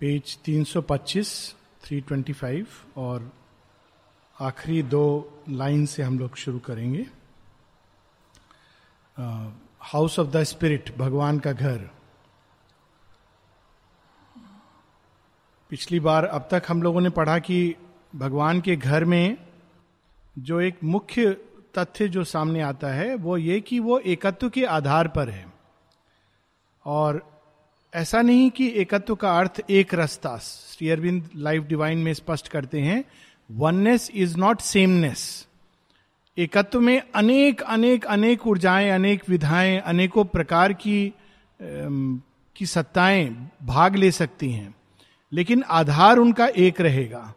Page 325, 325 और आखिरी दो लाइन से हम लोग शुरू करेंगे। हाउस ऑफ़ द स्पिरिट भगवान का घर। पिछली बार अब तक हम लोगों ने पढ़ा कि भगवान के घर में जो एक मुख्य तथ्य जो सामने आता है वो ये कि वो एकत्व के आधार पर है। और ऐसा नहीं कि एकत्व का अर्थ एक रस्ता। श्री अरविंद लाइफ डिवाइन में स्पष्ट करते हैं वननेस इज़ नॉट सेमनेस एकत्व में अनेक अनेक अनेक ऊर्जाएँ, अनेक विधाएँ, अनेकों प्रकार की की सत्ताएँ भाग ले सकती हैं, लेकिन आधार उनका एक रहेगा।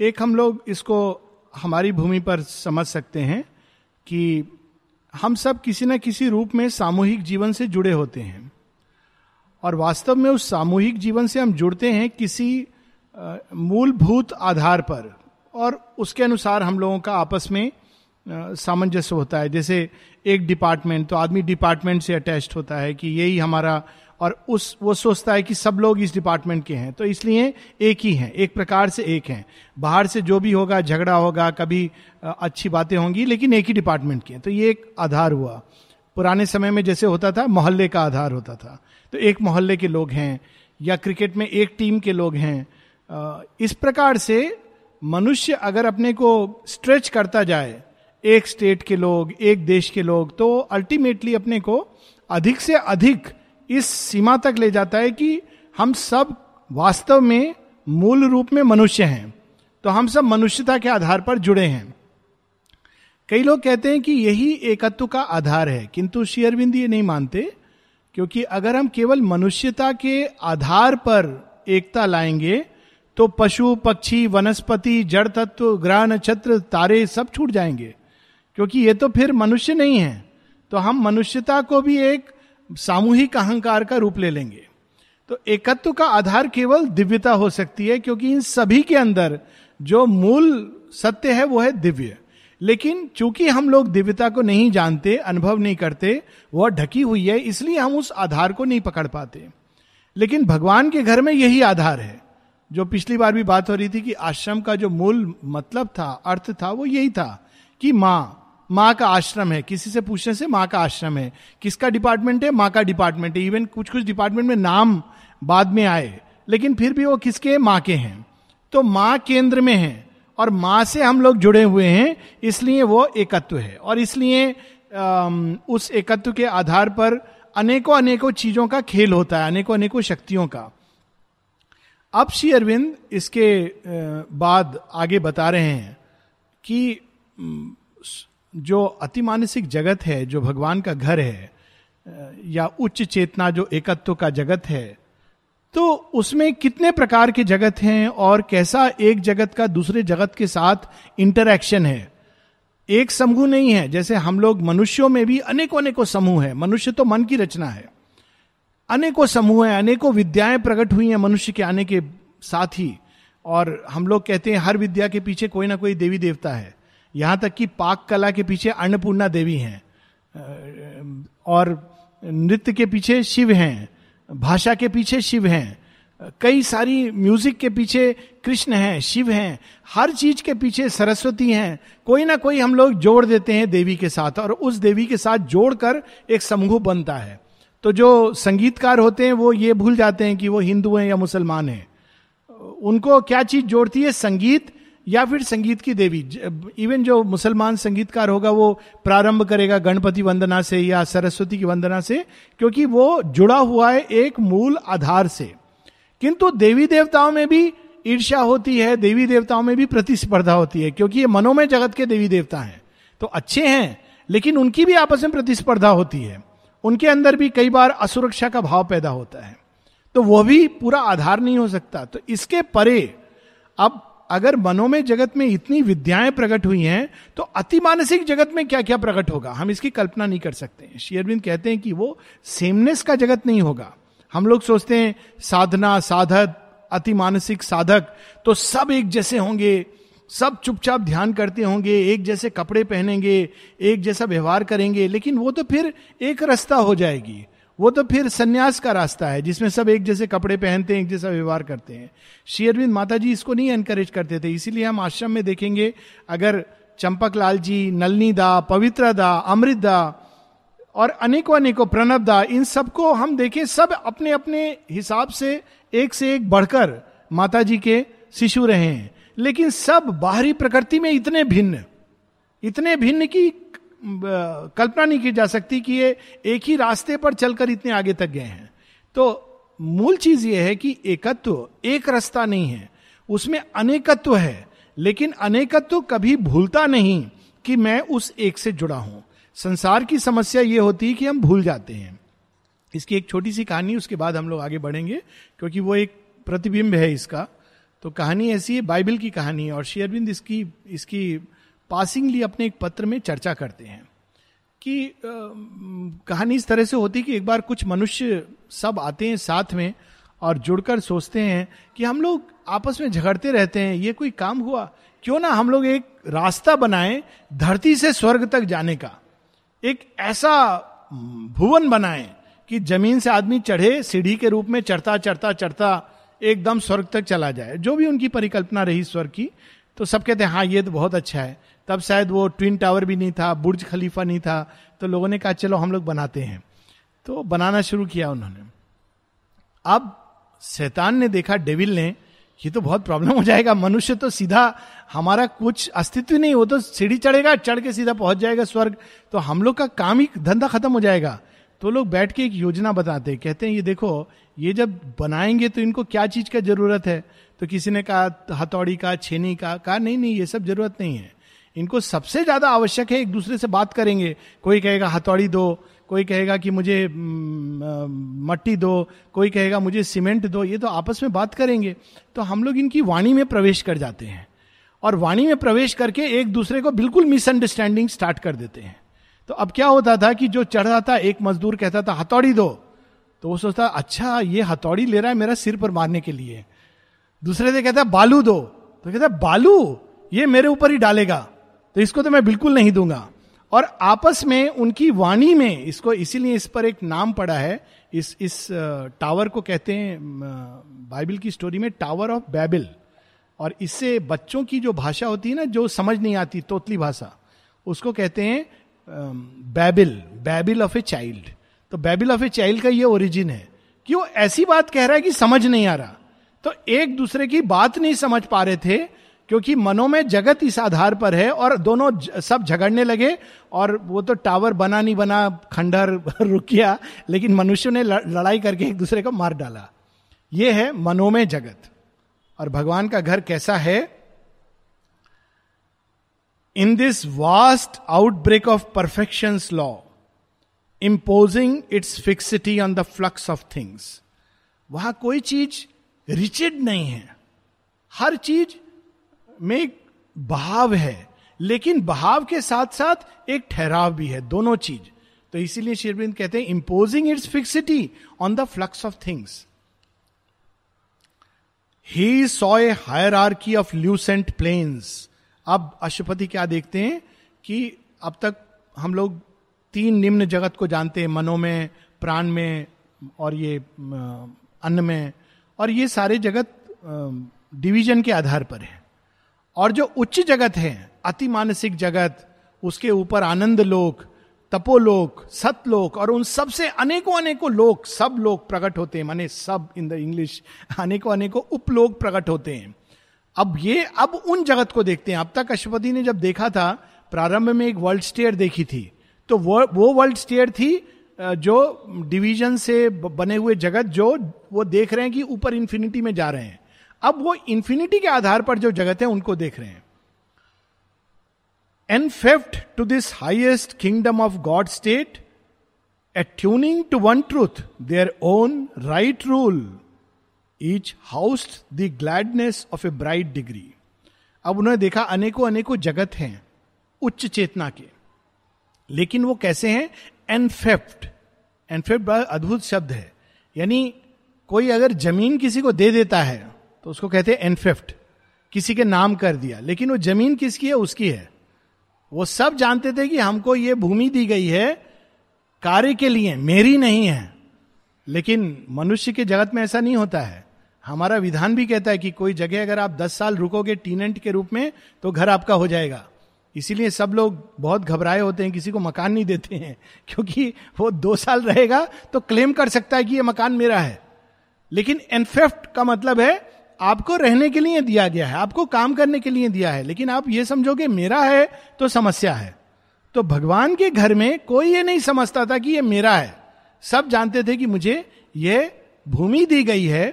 एक हम लोग इसको हमारी भूमि पर समझ सकते हैं कि हम सब किसी न किसी रूप में सामूहिक जीवन से जुड़े होते हैं। और वास्तव में उस सामूहिक जीवन से हम जुड़ते हैं किसी मूलभूत आधार पर। और उसके अनुसार हम लोगों का आपस में सामंजस्य होता है। जैसे एक डिपार्टमेंट तो आदमी डिपार्टमेंट से अटैच होता है कि यही हमारा, और उस, वो सोचता है कि सब लोग इस डिपार्टमेंट के हैं। तो इसलिए एक ही हैं, एक प्रकार से एक हैं। बाहर से जो भी होगा, झगड़ा होगा, कभी अच्छी बातें होंगी, लेकिन एक ही डिपार्टमेंट के हैं। तो ये एक आधार हुआ। पुराने समय में जैसे होता था, मोहल्ले का आधार होता था। तो एक मोहल्ले के लोग हैं, या क्रिकेट में एक टीम के लोग हैं। इस प्रकार से मनुष्य अगर अपने को स्ट्रेच करता जाए, एक स्टेट के लोग, एक देश के लोग तो अल्टीमेटली अपने को अधिक से अधिक इस सीमा तक ले जाता है कि हम सब वास्तव में मूल रूप में मनुष्य हैं। तो हम सब मनुष्यता के आधार पर जुड़े हैं। कई लोग कहते हैं कि यही एकत्व का आधार है, किंतु शेयरबिंद ये नहीं मानते, क्योंकि अगर हम केवल मनुष्यता के आधार पर एकता लाएँगे तो पशु, पक्षी, वनस्पति, जड़ तत्व, ग्रह, नक्षत्र, तारे सब छूट जाएँगे। क्योंकि ये तो फिर मनुष्य नहीं है तो हम मनुष्यता को भी एक सामूहिक अहंकार का रूप ले लेंगे। तो एकत्व का आधार केवल दिव्यता हो सकती है, क्योंकि इन सभी के अंदर जो मूल सत्य है, वो है दिव्य। लेकिन चूँकि हम लोग दिव्यता को नहीं जानते, अनुभव नहीं करते, वह ढकी हुई है, इसलिए हम उस आधार को नहीं पकड़ पाते। लेकिन भगवान के घर में यही आधार है। जो पिछली बार भी बात हो रही थी कि आश्रम का जो मूल मतलब था, अर्थ था, वो यही था कि माँ माँ का आश्रम है। किसी से पूछने से माँ का आश्रम है। किसका डिपार्टमेंट है? माँ का डिपार्टमेंट है। इवन कुछ कुछ डिपार्टमेंट में नाम बाद में आए, लेकिन फिर भी वो किसके? माँ के हैं। तो माँ केंद्र में है। और माँ से हम लोग जुड़े हुए हैं, इसलिए वो एकत्व है। और इसलिए उस एकत्व के आधार पर अनेकों अनेकों चीज़ों का खेल होता है अनेकों अनेकों शक्तियों का। अब श्री अरविंद इसके बाद आगे बता रहे हैं कि जो अतिमानसिक जगत है, जो भगवान का घर है या उच्च चेतना जो एकत्व का जगत है तो उसमें कितने प्रकार के जगत हैं और कैसा एक जगत का दूसरे जगत के साथ इंटरैक्शन है? एक समूह नहीं है, जैसे हम लोग मनुष्यों में भी अनेकों अनेकों समूह है। मनुष्य तो मन की रचना है। अनेकों समूह है, अनेकों विद्याएँ प्रकट हुई हैं मनुष्य के आने के साथ ही। और हम लोग कहते हैं, हर विद्या के पीछे कोई ना कोई देवी देवता है। यहाँ तक कि पाक कला के पीछे अन्नपूर्णा देवी हैं। और नृत्य के पीछे शिव हैं। भाषा के पीछे शिव हैं। कई सारी म्यूज़िक के पीछे कृष्ण हैं, शिव हैं। हर चीज़ के पीछे सरस्वती हैं। कोई ना कोई हम लोग जोड़ देते हैं देवी के साथ और उस देवी के साथ जोड़कर एक समूह बनता है। तो जो संगीतकार होते हैं वो ये भूल जाते हैं कि वो हिंदू हैं या मुसलमान हैं। उनको क्या चीज़ जोड़ती है? संगीत। या फिर संगीत की देवी इवन जो मुसलमान संगीतकार होगा, वो प्रारंभ करेगा गणपति वंदना से या सरस्वती की वंदना से, क्योंकि वो जुड़ा हुआ है एक मूल आधार से। किंतु देवी देवताओं में भी ईर्ष्या होती है, देवी देवताओं में भी प्रतिस्पर्धा होती है, क्योंकि ये मनोमय जगत के देवी देवता हैं। तो अच्छे हैं, लेकिन उनकी भी आपस में प्रतिस्पर्धा होती है। उनके अंदर भी कई बार असुरक्षा का भाव पैदा होता है। तो वो भी पूरा आधार नहीं हो सकता। तो इसके परे अब अगर मनोमय जगत में इतनी विद्याएँ प्रकट हुई हैं तो अति मानसिक जगत में क्या क्या प्रकट होगा? हम इसकी कल्पना नहीं कर सकते शेयरबिंद कहते हैं कि वो सेमनेस का जगत नहीं होगा। हम लोग सोचते हैं, साधना, साधक, अति मानसिक साधक तो सब एक जैसे होंगे, सब चुपचाप ध्यान करते होंगे, एक जैसे कपड़े पहनेंगे, एक जैसा व्यवहार करेंगे, लेकिन वो तो फिर एक रास्ता हो जाएगी। वो तो फिर संन्यास का रास्ता है, जिसमें सब एक जैसे कपड़े पहनते हैं, एक जैसा व्यवहार करते हैं। श्री अरविंद माता जी इसको नहीं एनकरेज करते थे, इसीलिए हम आश्रम में देखेंगे, अगर चंपक लाल जी, नलनी दा, पवित्र दा, अमृत दा, और अनेकों अनेकों प्रणब दा, इन सबको हम देखें, सब अपने अपने हिसाब से एक से एक बढ़कर माता जी के शिशु रहे हैं। लेकिन सब बाहरी प्रकृति में इतने भिन्न इतने भिन्न की कल्पना नहीं की जा सकती कि ये एक ही रास्ते पर चलकर इतने आगे तक गए हैं। तो मूल चीज़ ये है कि एकत्व, एक रास्ता नहीं है। उसमें अनेकत्व है, लेकिन अनेकत्व कभी भूलता नहीं कि मैं उस एक से जुड़ा हूँ। संसार की समस्या ये होती है कि हम भूल जाते हैं। इसकी एक छोटी सी कहानी, उसके बाद हम लोग आगे बढ़ेंगे, क्योंकि वो एक प्रतिबिंब है इसका। तो कहानी ऐसी है, बाइबल की कहानी और शेयरबिंद इसकी इसकी पासिंगली अपने एक पत्र में चर्चा करते हैं कि कहानी इस तरह से होती कि एक बार कुछ मनुष्य सब आते हैं साथ में और जुड़कर सोचते हैं कि हम लोग आपस में झगड़ते रहते हैं, ये कोई काम हुआ? क्यों ना हम लोग एक रास्ता बनाएँ धरती से स्वर्ग तक जाने का। एक ऐसा भुवन बनाएँ कि ज़मीन से आदमी चढ़े, सीढ़ी के रूप में चढ़ता चढ़ता चढ़ता एकदम स्वर्ग तक चला जाए। जो भी उनकी परिकल्पना रही स्वर्ग की तो सब कहते हैं हाँ ये तो बहुत अच्छा है। तब शायद वो ट्विन टावर भी नहीं था बुर्ज खलीफा नहीं था। तो लोगों ने कहा, चलो, हम लोग बनाते हैं। तो बनाना शुरू किया उन्होंने। अब शैतान ने देखा डेविल ने, ये तो बहुत प्रॉब्लम हो जाएगा। मनुष्य तो सीधा, हमारा कुछ अस्तित्व नहीं, वो तो सीढ़ी चढ़ेगा, चढ़ के सीधा पहुँच जाएगा स्वर्ग। तो हम लोग का काम ही धंधा खत्म हो जाएगा। तो लोग बैठ के एक योजना बताते कहते हैं, ये देखो, ये जब बनाएँगे तो इनको क्या चीज़ का ज़रूरत है? तो किसी ने कहा, हथौड़ी का, छेनी का। कहा, नहीं नहीं, ये सब ज़रूरत नहीं है। इनको सबसे ज़्यादा आवश्यक है, एक दूसरे से बात करेंगे। कोई कहेगा, हथौड़ी दो, कोई कहेगा कि मुझे मट्टी दो, कोई कहेगा, मुझे सीमेंट दो, ये तो आपस में बात करेंगे। तो हम लोग इनकी वाणी में प्रवेश कर जाते हैं और वाणी में प्रवेश करके एक दूसरे को बिल्कुल मिसअंडरस्टैंडिंग स्टार्ट कर देते हैं। तो अब क्या होता था कि जो चढ़ रहा था, एक मजदूर कहता था, हथौड़ी दो। तो वो सोचता अच्छा ये हथौड़ी ले रहा है मेरा सिर पर मारने के लिए। दूसरे से कहता, बालू दो। तो कहता, बालू? ये मेरे ऊपर ही डालेगा। तो इसको तो मैं बिल्कुल नहीं दूँगा। और आपस में उनकी वाणी में इसको इसीलिए इस पर एक नाम पड़ा है, इस इस टावर को कहते हैं बाइबल की स्टोरी में टावर ऑफ़ बैबिल। और इससे बच्चों की जो भाषा होती है ना, जो समझ नहीं आती, तोतली भाषा, उसको कहते हैं babble babble of a child. तो बैबिल ऑफ़ ए चाइल्ड का ये ओरिजिन है। कि वो ऐसी बात कह रहा है कि समझ नहीं आ रहा। तो एक दूसरे की बात नहीं समझ पा रहे थे क्योंकि मनो में जगत इस आधार पर है और दोनों सब झगड़ने लगे और वो तो टावर बना नहीं बना खंडर रुक गया, लेकिन मनुष्य ने लड़ाई करके एक दूसरे को मार डाला। ये है मनोमय जगत। और भगवान का घर कैसा है? In this vast outbreak of perfection law, imposing its fixity on the flux of things. वहाँ कोई चीज़ रिचिड नहीं है। हर चीज़ में एक बहाव है, लेकिन बहाव के साथ साथ एक ठहराव भी है, दोनों चीज़। तो इसीलिए शेरबिंद कहते हैं imposing its fixity on the flux of things he saw a higher arc of lucent planes अब अशुपति क्या देखते हैं कि अब तक हम लोग तीन निम्न जगत को जानते हैं, मनो में, प्राण में और ये अन्न में। और ये सारे जगत डिवीज़न के आधार पर है। और जो उच्च जगत है, अति मानसिक जगत, उसके ऊपर आनंद लोक, तपोलोक, सतलोक और उन सबसे अनेकों अनेकों लोक, सब लोग प्रकट होते हैं। माने सब इन द इंग्लिश अनेकों अनेकों उपलोक प्रकट होते हैं। अब ये, अब उन जगत को देखते हैं। अब तक अशुपति ने जब देखा था, प्रारंभ में एक वर्ल्ड स्टेयर देखी थी तो वो वो वर्ल्ड स्टेयर थी जो डिवीज़न से बने हुए जगत जो, वो देख रहे हैं कि ऊपर इंफिनिटी में जा रहे हैं। अब वो इंफिनिटी के आधार पर जो जगत है, उनको देख रहे हैं। And fifth to this highest kingdom of god state attuning to one truth their own right rule each house the gladness of a bright degree अब उन्होंने देखा, अनेकों अनेकों जगत हैं, उच्च चेतना के। लेकिन वो कैसे हैं? एनफेप्ट एनफेप्ट बड़ा अद्भुत शब्द है। यानी कोई अगर ज़मीन किसी को दे देता है तो उसको कहते हैं एनफेफ्ट किसी के नाम कर दिया। लेकिन वो ज़मीन किसकी है? उसकी है। वो सब जानते थे कि हमको ये भूमि दी गई है कार्य के लिए। मेरी नहीं है। लेकिन मनुष्य के जगत में ऐसा नहीं होता है। हमारा विधान भी कहता है कि कोई जगह अगर आप 10 साल रुकोगे टीनेंट के रूप में तो घर आपका हो जाएगा। इसीलिए सब लोग बहुत घबराए होते हैं, किसी को मकान नहीं देते हैं, क्योंकि वो दो साल रहेगा तो क्लेम कर सकता है कि ये मकान मेरा है। लेकिन एनफेफ्ट का मतलब है आपको रहने के लिए दिया गया है, आपको काम करने के लिए दिया है, लेकिन आप ये समझोगे मेरा है तो समस्या है। तो भगवान के घर में कोई ये नहीं समझता था कि ये मेरा है। सब जानते थे कि मुझे ये भूमि दी गई है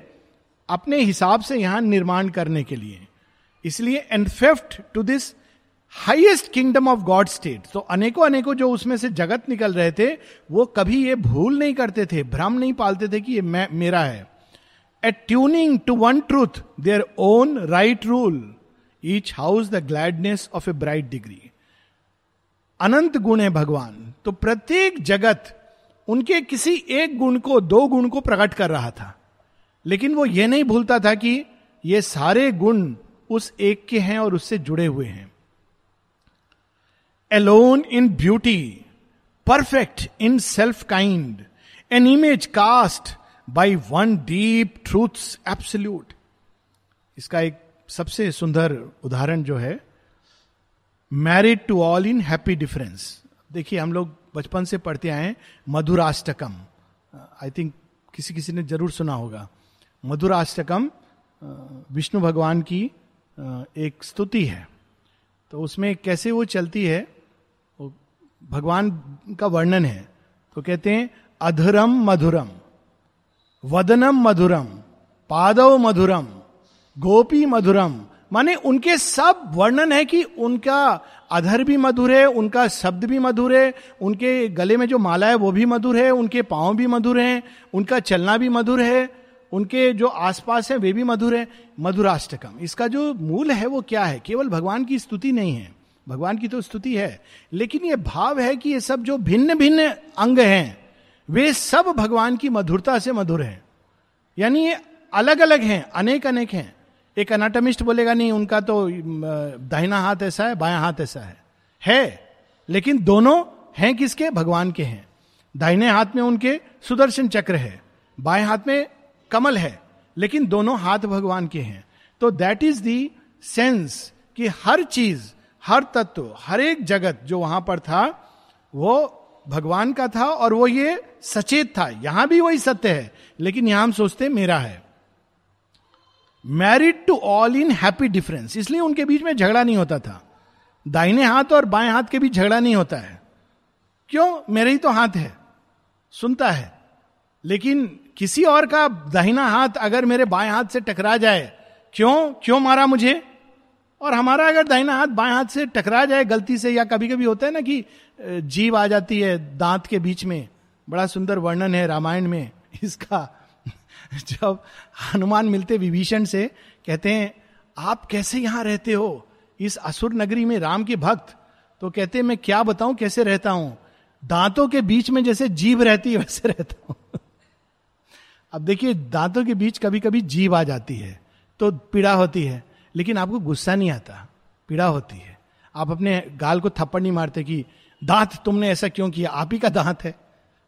अपने हिसाब से यहाँ निर्माण करने के लिए। इसलिए enfeoffed to this highest kingdom of god state तो अनेकों अनेकों जो उसमें से जगत निकल रहे थे, वो कभी ये भूल नहीं करते थे, भ्रम नहीं पालते थे कि ये मेरा है। Tuning to one truth their own right rule each house the gladness of a bright degree अनंत गुण है भगवान। तो प्रत्येक जगत उनके किसी एक गुण को दो गुण को प्रकट कर रहा था। लेकिन वो ये नहीं भूलता था कि ये सारे गुण उस एक के हैं और उससे जुड़े हुए हैं। Alone in beauty, perfect in self kind, an image cast by one deep truth absolute. इसका एक सबसे सुंदर उदाहरण जो है married to all in happy difference देखिए, हम लोग बचपन से पढ़ते आए मधुराष्टकम। आई थिंक किसी किसी ने ज़रूर सुना होगा। मधुराष्टकम विष्णु भगवान की एक स्तुति है। तो उसमें कैसे वो चलती है? भगवान का वर्णन है। तो कहते हैं, अधरम मधुरम। वदनम मधुरम पादव मधुरम गोपी मधुरम माने उनके सब वर्णन है कि उनका अधर भी मधुर है, उनका शब्द भी मधुर है, उनके गले में जो माला है वो भी मधुर है, उनके पाँव भी मधुर हैं, उनका चलना भी मधुर है, उनके जो आसपास है वे भी मधुर है। मधुराष्टकम। इसका जो मूल है वो क्या है? केवल भगवान की स्तुति नहीं है। भगवान की तो स्तुति है। लेकिन ये भाव है कि ये सब जो भिन्न भिन्न अंग हैं वे सब भगवान की मधुरता से मधुर हैं। यानी ये अलग अलग हैं अनेक अनेक हैं। एक अनाटमिस्ट बोलेगा, नहीं, उनका तो दाहिना हाथ ऐसा है, बाया हाथ ऐसा है। है, लेकिन दोनों हैं किसके? भगवान के हैं। दाहिने हाथ में उनके सुदर्शन चक्र है, बाएँ हाथ में कमल है, लेकिन दोनों हाथ भगवान के हैं। तो दैट इज़ दी सेंस कि हर चीज़, हर तत्व, हर एक जगत जो वहाँ पर था, वो भगवान का था और वो ये सचेत था। यहाँ भी वही सत्य है, लेकिन यहाँ हम सोचते मेरा है। Married to all in happy difference इसलिए उनके बीच में झगड़ा नहीं होता था। दाहिने हाथ और बाएँ हाथ के बीच झगड़ा नहीं होता है। क्यों? मेरे ही तो हाथ है, सुनता है। लेकिन किसी और का दाहिना हाथ अगर मेरे बाएँ हाथ से टकरा जाए, क्यों? क्यों मारा मुझे? और हमारा अगर दाहिना हाथ बाएँ हाथ से टकरा जाए, गलती से, या कभी कभी होता है ना कि जीव आ जाती है दांत के बीच में, बड़ा सुंदर वर्णन है रामायण में, इसका, जब हनुमान मिलते विभीषण से, कहते हैं, आप कैसे यहाँ रहते हो? इस असुर नगरी में राम के भक्त? तो कहते मैं क्या बताऊँ, कैसे रहता हूँ? दांतों के बीच में जैसे जीव रहती है, वैसे रहता हूँ। अब देखिए, दांतों के बीच कभी कभी जीव आ जाती है तो पीड़ा होती है। लेकिन आपको गुस्सा नहीं आता, पीड़ा होती है। आप अपने गाल को थप्पड़ नहीं मारते कि, दांत तुमने ऐसा क्यों किया? आप ही का दांत है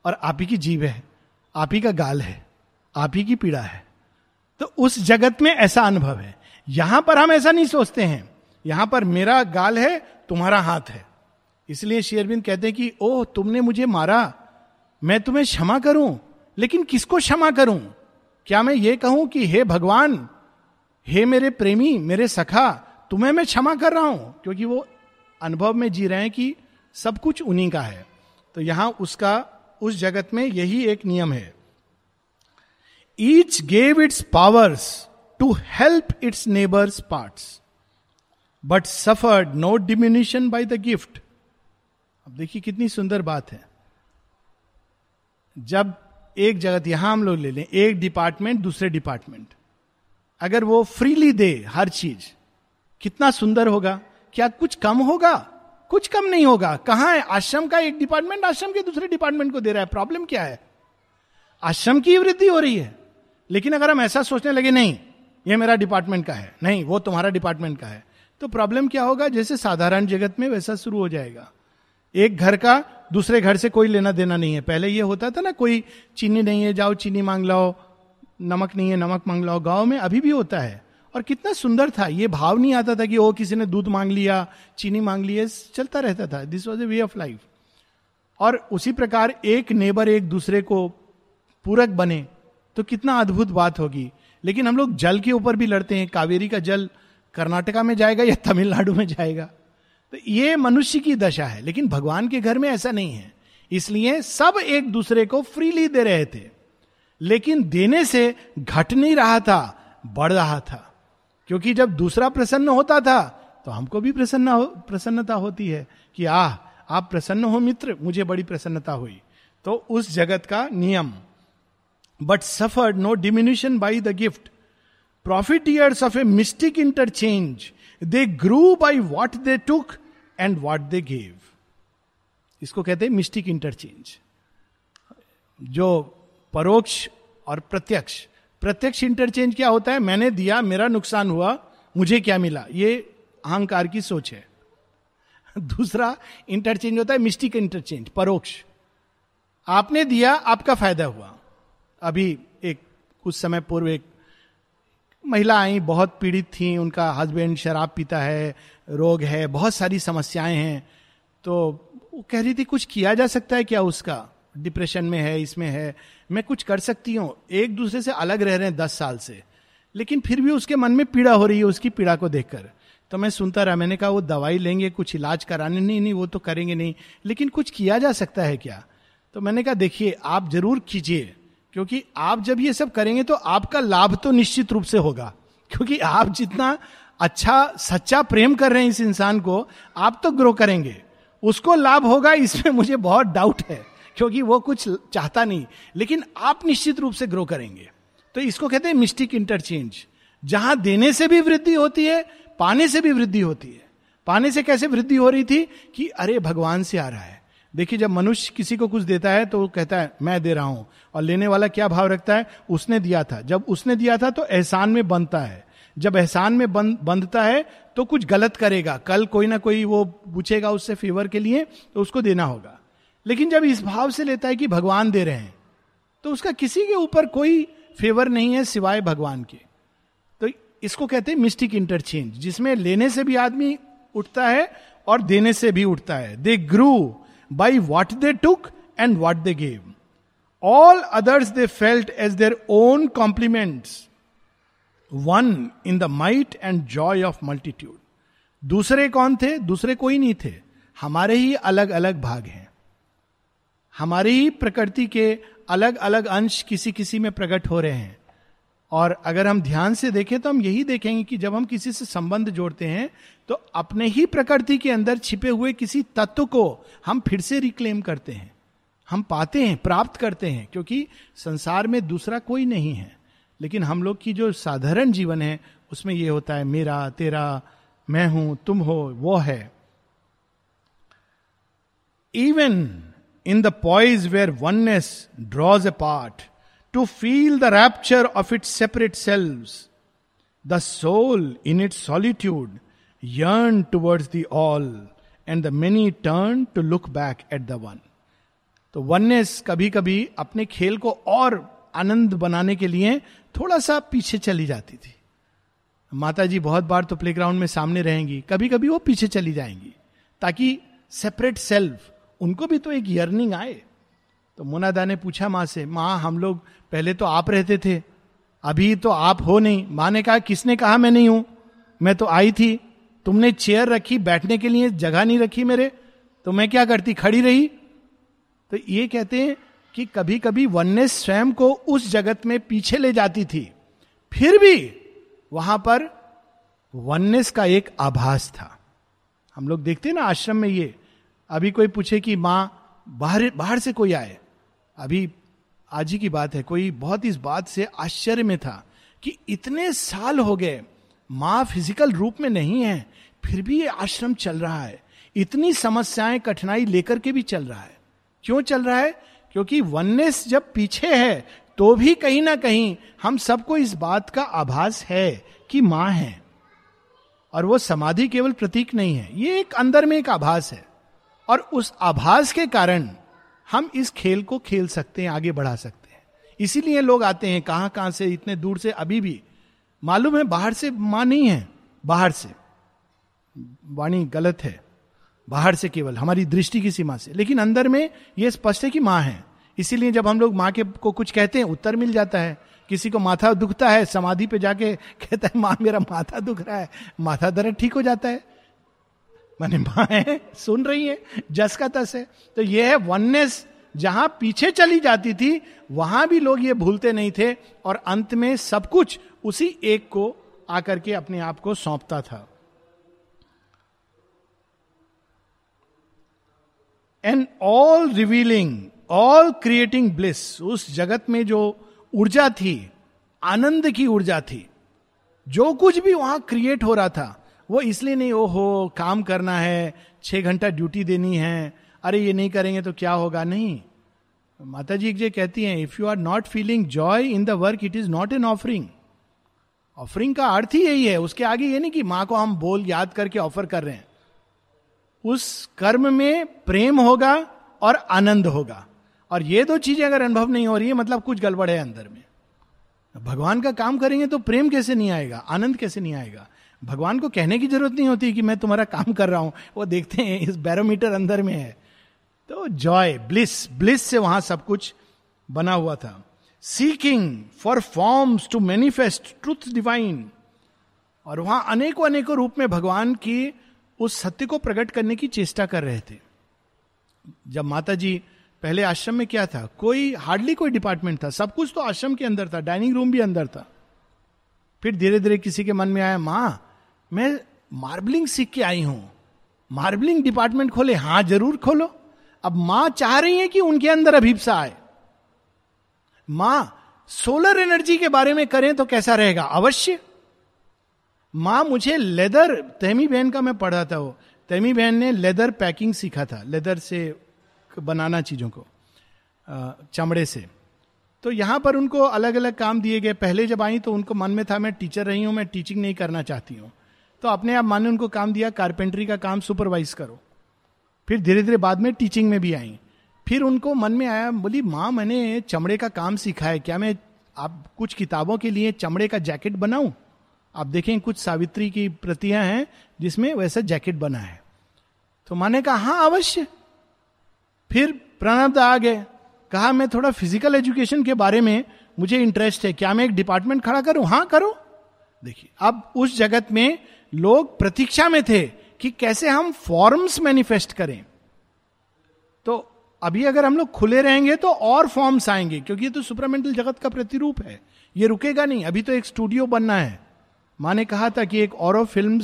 और आप ही की जीव है, आप ही का गाल है, आप ही की पीड़ा है। तो उस जगत में ऐसा अनुभव है। यहाँ पर हम ऐसा नहीं सोचते हैं। यहाँ पर मेरा गाल है, तुम्हारा हाथ है। इसलिए शेयरबिंद कहते हैं कि, ओह, तुमने मुझे मारा। मैं तुम्हें क्षमा करूँ, लेकिन किसको क्षमा करूँ? क्या मैं ये कहूँ कि, हे भगवान हे मेरे प्रेमी, मेरे सखा, तुम्हें मैं क्षमा कर रहा हूँ, क्योंकि वो अनुभव में जी रहे हैं कि सब कुछ उन्हीं का है। तो यहाँ उसका, उस जगत में यही एक नियम है। Each gave its powers to help its neighbours parts but suffered no diminution by the gift अब देखिए कितनी सुंदर बात है। जब एक जगत, यहाँ हम लोग ले लें, एक डिपार्टमेंट दूसरे डिपार्टमेंट अगर वो फ्रीली दे हर चीज़, कितना सुंदर होगा? क्या कुछ कम होगा? कुछ कम नहीं होगा। कहाँ है? आश्रम का एक डिपार्टमेंट आश्रम के दूसरे डिपार्टमेंट को दे रहा है। प्रॉब्लम क्या है? आश्रम की वृद्धि हो रही है। लेकिन अगर हम ऐसा सोचने लगे, नहीं, ये मेरा डिपार्टमेंट का है, नहीं, वो तुम्हारा डिपार्टमेंट का है तो प्रॉब्लम क्या होगा? जैसे साधारण जगत में वैसा शुरू हो जाएगा। एक घर का दूसरे घर से कोई लेना देना नहीं है। पहले ये होता था ना, कोई चीनी नहीं है, जाओ, चीनी मांग लाओ नमक नहीं है, नमक मांग लाओ गाँव में अभी भी होता है। और कितना सुंदर था। ये भाव नहीं आता था कि ओ किसी ने दूध मांग लिया, चीनी मांग लिया चलता रहता था। This was a way of life और उसी प्रकार एक नेबर एक दूसरे को पूरक बने तो कितना अद्भुत बात होगी। लेकिन हम लोग जल के ऊपर भी लड़ते हैं। कावेरी का जल कर्नाटका में जाएगा या तमिलनाडु में जाएगा? तो ये मनुष्य की दशा है। लेकिन भगवान के घर में ऐसा नहीं है। इसलिए सब एक दूसरे को फ्रीली दे रहे थे। लेकिन देने से घट नहीं रहा था बढ़ रहा था। क्योंकि जब दूसरा प्रसन्न होता था तो हमको भी प्रसन्न हो, प्रसन्नता होती है कि आह आप प्रसन्न हो मित्र मुझे बड़ी प्रसन्नता हुई। तो उस जगत का नियम। But suffered no diminution by the gift profiteers of a mystic interchange they grew by what they took and what they gave इसको कहते हैं मिस्टिक इंटरचेंज जो परोक्ष और प्रत्यक्ष। प्रत्यक्ष इंटरचेंज क्या होता है? मैंने दिया, मेरा नुकसान हुआ, मुझे क्या मिला? ये अहंकार की सोच है। दूसरा इंटरचेंज होता है मिस्टिक इंटरचेंज परोक्ष। आपने दिया, आपका फ़ायदा हुआ। अभी एक, कुछ समय पूर्व एक महिला आई, बहुत पीड़ित थी, उनका हस्बैंड शराब पीता है, रोग है, बहुत सारी समस्याएँ हैं। तो वो कह रही थी, कुछ किया जा सकता है क्या उसका? डिप्रेशन में है, इसमें है, मैं कुछ कर सकती हूँ। एक दूसरे से अलग रह रहे हैं दस साल से। लेकिन फिर भी उसके मन में पीड़ा हो रही है उसकी पीड़ा को देखकर। तो मैं सुनता रहा, मैंने कहा, वो दवाई लेंगे, कुछ इलाज कराने नहीं नहीं, वो तो करेंगे नहीं। लेकिन कुछ किया जा सकता है क्या? तो मैंने कहा, देखिए, आप ज़रूर कीजिए, क्योंकि आप जब ये सब करेंगे तो आपका लाभ तो निश्चित रूप से होगा। क्योंकि आप जितना अच्छा सच्चा प्रेम कर रहे हैं इस इंसान को, आप तो ग्रो करेंगे। उसको लाभ होगा, इसमें मुझे बहुत डाउट है। क्योंकि वो कुछ चाहता नहीं। लेकिन आप निश्चित रूप से ग्रो करेंगे। तो इसको कहते हैं मिस्टिक इंटरचेंज जहाँ देने से भी वृद्धि होती है, पाने से भी वृद्धि होती है। पाने से कैसे वृद्धि हो रही थी कि अरे, भगवान से आ रहा है। देखिए, जब मनुष्य किसी को कुछ देता है तो वो कहता है, मैं दे रहा हूँ। और लेने वाला क्या भाव रखता है? उसने दिया था। जब उसने दिया था तो एहसान में बनता है। जब एहसान में बंद बंधता है तो कुछ गलत करेगा। कल कोई ना कोई वो पूछेगा उससे फेवर के लिए तो उसको देना होगा। लेकिन जब इस भाव से लेता है कि भगवान दे रहे हैं तो उसका किसी के ऊपर कोई फेवर नहीं है सिवाय भगवान के। तो इसको कहते हैं मिस्टिक इंटरचेंज जिसमें लेने से भी आदमी उठता है और देने से भी उठता है। They grew by what they took and what they gave all others they felt as their own complements one in the might and joy of multitude दूसरे कौन थे? दूसरे कोई नहीं थे। हमारे ही अलग अलग भाग हैं। हमारी ही प्रकृति के अलग अलग अंश किसी किसी में प्रकट हो रहे हैं। और अगर हम ध्यान से देखें तो हम यही देखेंगे कि जब हम किसी से संबंध जोड़ते हैं तो अपने ही प्रकृति के अंदर छिपे हुए किसी तत्व को हम फिर से रिक्लेम करते हैं। हम पाते हैं, प्राप्त करते हैं, क्योंकि संसार में दूसरा कोई नहीं है। लेकिन हम लोग की जो साधारण जीवन है, उसमें यह होता है, मेरा, तेरा, मैं हूँ, तुम हो, वो है। Even in the poise where oneness draws a part to feel the rapture of it separate selves the soul in it solitude yearn towards the all and the many turn to look back at the one तो oneness कभी कभी अपने खेल को और आनंद बनाने के लिए थोड़ा सा पीछे चली जाती थी। माता जी बहुत बार तो प्लेग्राउंड में सामने रहेंगी कभी कभी वो पीछे चली जाएँगी, ताकि सेपरेट सेल्फ उनको भी तो एक यर्निंग आए। तो मुनादा ने पूछा माँ से, माँ, हम लोग पहले तो आप रहते थे, अभी तो आप हो नहीं। माँ ने कहा, किसने कहा मैं नहीं हूँ? मैं तो आई थी। तुमने चेयर रखी, बैठने के लिए जगह नहीं रखी मेरे। तो मैं क्या करती? खड़ी रही? तो ये कहते हैं कि कभी कभी वननेस स्वयं को उस जगत में पीछे ले जाती थी। फिर भी वहाँ पर वननेस का एक आभास था। हम लोग देखते हैं ना आश्रम में ये अभी कोई पूछे कि माँ, बाहर बाहर से कोई आए? अभी आज ही की बात है, कोई बहुत इस बात से आश्चर्य में था कि इतने साल हो गए, माँ फ़िज़िकल रूप में नहीं है, फिर भी ये आश्रम चल रहा है। इतनी समस्याएँ, कठिनाई लेकर के भी चल रहा है। क्यों चल रहा है? क्योंकि वननेस जब पीछे है तो भी कहीं ना कहीं हम सबको इस बात का आभास है कि माँ है। और वो समाधि केवल प्रतीक नहीं है, ये एक अंदर में एक आभास है। और उस आभास के कारण हम इस खेल को खेल सकते हैं, आगे बढ़ा सकते हैं। इसीलिए लोग आते हैं, कहाँ कहाँ से, इतने दूर से, अभी भी। मालूम है, बाहर से माँ नहीं है, बाहर से। वाणी गलत है। बाहर से केवल, हमारी दृष्टि की सीमा से। लेकिन अंदर में यह स्पष्ट है कि माँ है। इसीलिए जब हम लोग माँ के को कुछ कहते हैं, उत्तर मिल जाता है। किसी को माथा दुखता है, समाधि पे जाके कहता है, माँ, मेरा माथा दुख रहा है। माथा दर्द ठीक हो जाता है। माने माँ है सुन रही है, जस का तस है। तो यह है वननेस जहाँ पीछे चली जाती थी, वहाँ भी लोग ये भूलते नहीं थे और अंत में सब कुछ उसी एक को आकर के अपने आप को सौंपता था। And all revealing all creating bliss उस जगत में जो ऊर्जा थी, आनंद की ऊर्जा थी, जो कुछ भी वहाँ क्रिएट हो रहा था वो इसलिए नहीं ओ हो काम करना है, छह घंटा ड्यूटी देनी है, अरे ये नहीं करेंगे तो क्या होगा? नहीं। माता जी जो कहती हैं if you are not feeling joy in the work it is not an offering offering का अर्थ ही यही है, उसके आगे ये नहीं कि माँ को हम बोल, याद करके ऑफ़र कर रहे हैं। उस कर्म में प्रेम होगा और आनंद होगा। और ये दो चीज़ें अगर अनुभव नहीं हो रही है मतलब कुछ गड़बड़ है अंदर में। भगवान का काम करेंगे तो प्रेम कैसे नहीं आएगा? आनंद कैसे नहीं आएगा? भगवान को कहने की ज़रूरत नहीं होती कि मैं तुम्हारा काम कर रहा हूँ। वो देखते हैं, इस बैरोमीटर अंदर में है। तो जॉय ब्लिस ब्लिस से वहाँ सब कुछ बना हुआ था। Seeking for forms to manifest truth divine और वहाँ अनेकों अनेकों रूप में भगवान की उस सत्य को प्रकट करने की चेष्टा कर रहे थे। जब माता जी पहले आश्रम में क्या था? कोई हार्डली कोई डिपार्टमेंट था। सब कुछ तो आश्रम के अंदर था डाइनिंग रूम भी अंदर था। फिर धीरे धीरे किसी के मन में आया, माँ मैं मार्बलिंग सीख के आई हूँ। मार्बलिंग डिपार्टमेंट खोले, हाँ, ज़रूर खोलो। अब माँ चाह रही है कि उनके अंदर अभिप्सा आए। माँ सोलर एनर्जी के बारे में करें तो कैसा रहेगा? अवश्य। माँ, मुझे लेदर तहमी बहन का मैं पढ़ा था वो तहमी बहन ने लेदर पैकिंग सीखा था, लेदर से बनाना चीज़ों को चमड़े से। तो यहाँ पर उनको अलग अलग काम दिए गए। पहले जब आई तो उनको मन में था, मैं टीचर रही हूँ, मैं टीचिंग नहीं करना चाहती हूँ। तो अपने आप माने उनको काम दिया कारपेंट्री का काम सुपरवाइज करो। फिर धीरे धीरे बाद में टीचिंग में भी आई। फिर उनको मन में आया, बोली, माँ, मैंने चमड़े का काम सीखा है, क्या मैं आप कुछ किताबों के लिए चमड़े का जैकेट बनाऊँ? आप देखें, कुछ सावित्री की प्रतियाँ हैं, जिसमें वैसा जैकेट बना है। तो माने कहा हाँ अवश्य। फिर प्रणब आ गए। कहा, मैं थोड़ा फ़िज़िकल एजुकेशन के बारे में, मुझे इंटरेस्ट है, क्या मैं एक डिपार्टमेंट खड़ा करूँ? हाँ करो। देखिए, अब उस जगत में लोग प्रतीक्षा में थे कि कैसे हम फॉर्म्स मैनिफेस्ट करें। तो अभी अगर हम लोग खुले रहेंगे तो और फॉर्म्स आएँगे, क्योंकि ये तो सुपरमेंटल जगत का प्रतिरूप है। ये रुकेगा नहीं। अभी तो एक स्टूडियो बनना है। माँ ने कहा था कि एक और फ़िल्म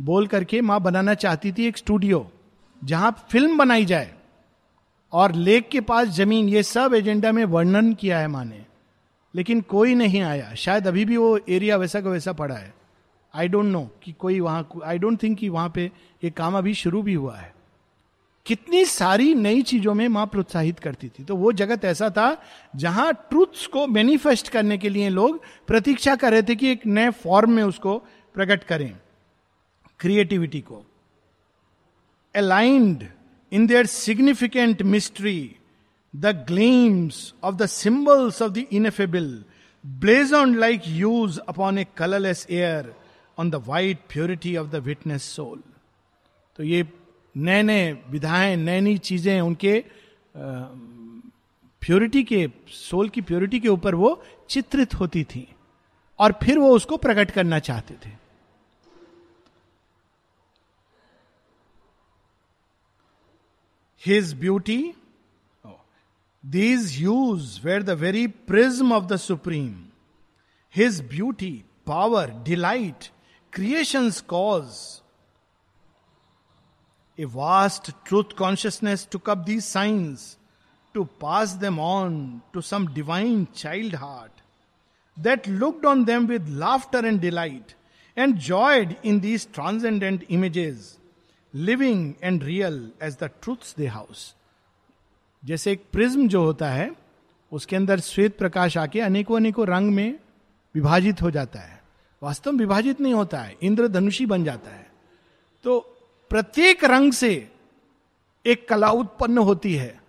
बोल करके माँ बनाना चाहती थी एक स्टूडियो जहाँ फ़िल्म बनाई जाए। और लेक के पास ज़मीन, ये सब एजेंडा में वर्णन किया है माने लेकिन कोई नहीं आया। शायद अभी भी वो एरिया वैसा का वैसा पड़ा है। आई डोंट नो कि कोई वहाँ आई डोंट थिंक कि वहाँ पे ये काम अभी शुरू भी हुआ है। कितनी सारी नई चीज़ों में माँ प्रोत्साहित करती थी। तो वो जगत ऐसा था जहाँ ट्रूथ्स को मैनिफेस्ट करने के लिए लोग प्रतीक्षा कर रहे थे कि एक नए फॉर्म में उसको प्रकट करें। क्रिएटिविटी को। Aligned in their significant mystery, the gleams of the symbols of the ineffable blazoned like hues upon a colourless air. On the white purity of the witness soul तो ये नए नए विधाएँ नई नई चीज़ें उनके प्योरिटी के सोल की प्योरिटी के ऊपर वो चित्रित होती थी और फिर वो उसको प्रकट करना चाहते थे। His beauty these hues were the very prism of the supreme his beauty power delight creation's cause. A vast truth consciousness took up these signs to pass them on to some divine child heart that looked on them with laughter and delight and joyed in these transcendent images living and real as the truth they house जैसे एक prism जो होता है उसके अंदर श्वेत प्रकाश आके अनेकों अनेकों रंग में विभाजित हो जाता है वास्तव में विभाजित नहीं होता है, इंद्रधनुषी बन जाता है। तो प्रत्येक रंग से एक कला उत्पन्न होती है